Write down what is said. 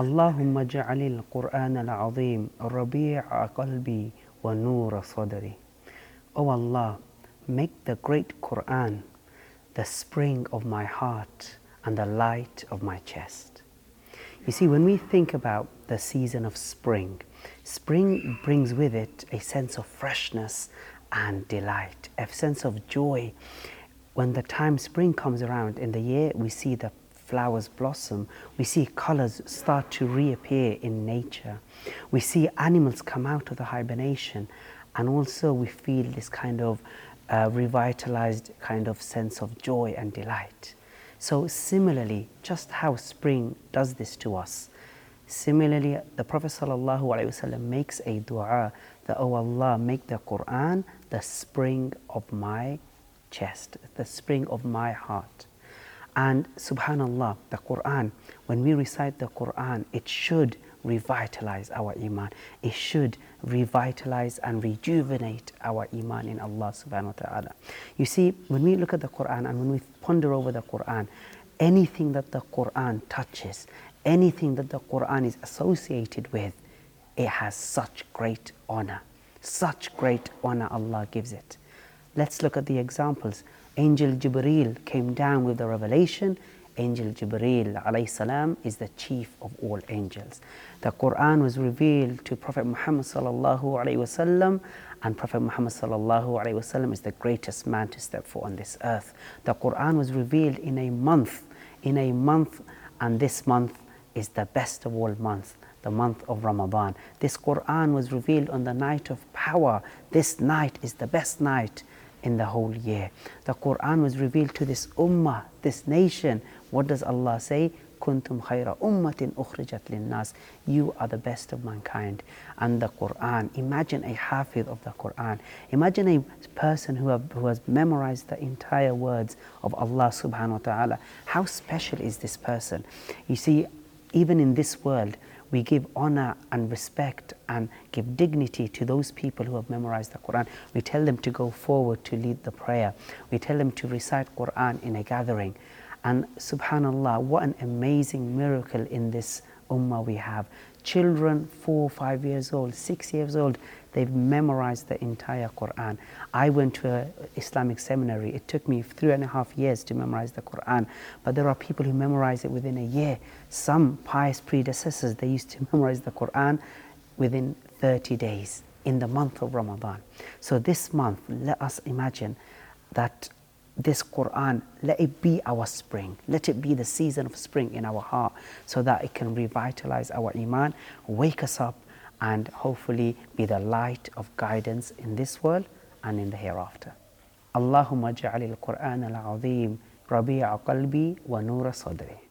اللهم اجعل القرآن العظيم ربيع قلبي ونور صدري O Allah, make the great Quran the spring of my heart and the light of my chest. You see, when we think about the season of spring, spring brings with it a sense of freshness and delight, a sense of joy. When the time spring comes around in the year, we see the flowers blossom, we see colors start to reappear in nature, we see animals come out of the hibernation, and also we feel this kind of uh, revitalized kind of sense of joy and delight. So, similarly, just how spring does this to us. Similarly, the Prophet ﷺ makes a dua that, Oh Allah, make the Quran the spring of my chest, the spring of my heart. And subhanallah, the Quran, when we recite the Quran, it should revitalize our iman. It should revitalize and rejuvenate our iman in Allah subhanahu wa ta'ala. You see, when we look at the Quran and when we ponder over the Quran, anything that the Quran touches, anything that the Quran is associated with, it has such great honor. Such great honor Allah gives it. Let's look at the examples. Angel Jibreel came down with the revelation Angel Jibreel alayhi salam is the chief of all angels. The Quran was revealed to Prophet Muhammad sallallahu wasallam and Prophet Muhammad sallallahu wasallam is the greatest man to step foot on this earth. The Quran was revealed in a month, in a month and this month is the best of all months the month of Ramadan. This Quran was revealed on the night of power. This night is the best night in the whole year. The Quran was revealed to this ummah, this nation. What does Allah say? Kuntum khayra ummatin ukhrijat linnas. You are the best of mankind. And the Quran, imagine a hafiz of the Quran. Imagine a person who, have, who has memorized the entire words of Allah subhanahu wa ta'ala. How special is this person? You see, even in this world, we give honor and respect and give dignity to those people who have memorized the Quran. We tell them to go forward to lead the prayer. We tell them to recite Quran in a gathering. And subhanallah, what an amazing miracle in this ummah we have. Children, four, five years old, six years old, they've memorized the entire Quran. I went to an Islamic seminary. It took me three and a half years to memorize the Quran. But there are people who memorize it within a year. Some pious predecessors, they used to memorize the Quran within 30 days in the month of Ramadan. So this month, let us imagine that this Quran. Let it be our spring. Let it be the season of spring in our heart so that it can revitalize our Iman, wake us up, and hopefully be the light of guidance in this world and in the hereafter. Allahumma ja'alil Quran al-Azim rabi'a qalbi wa nura sadri.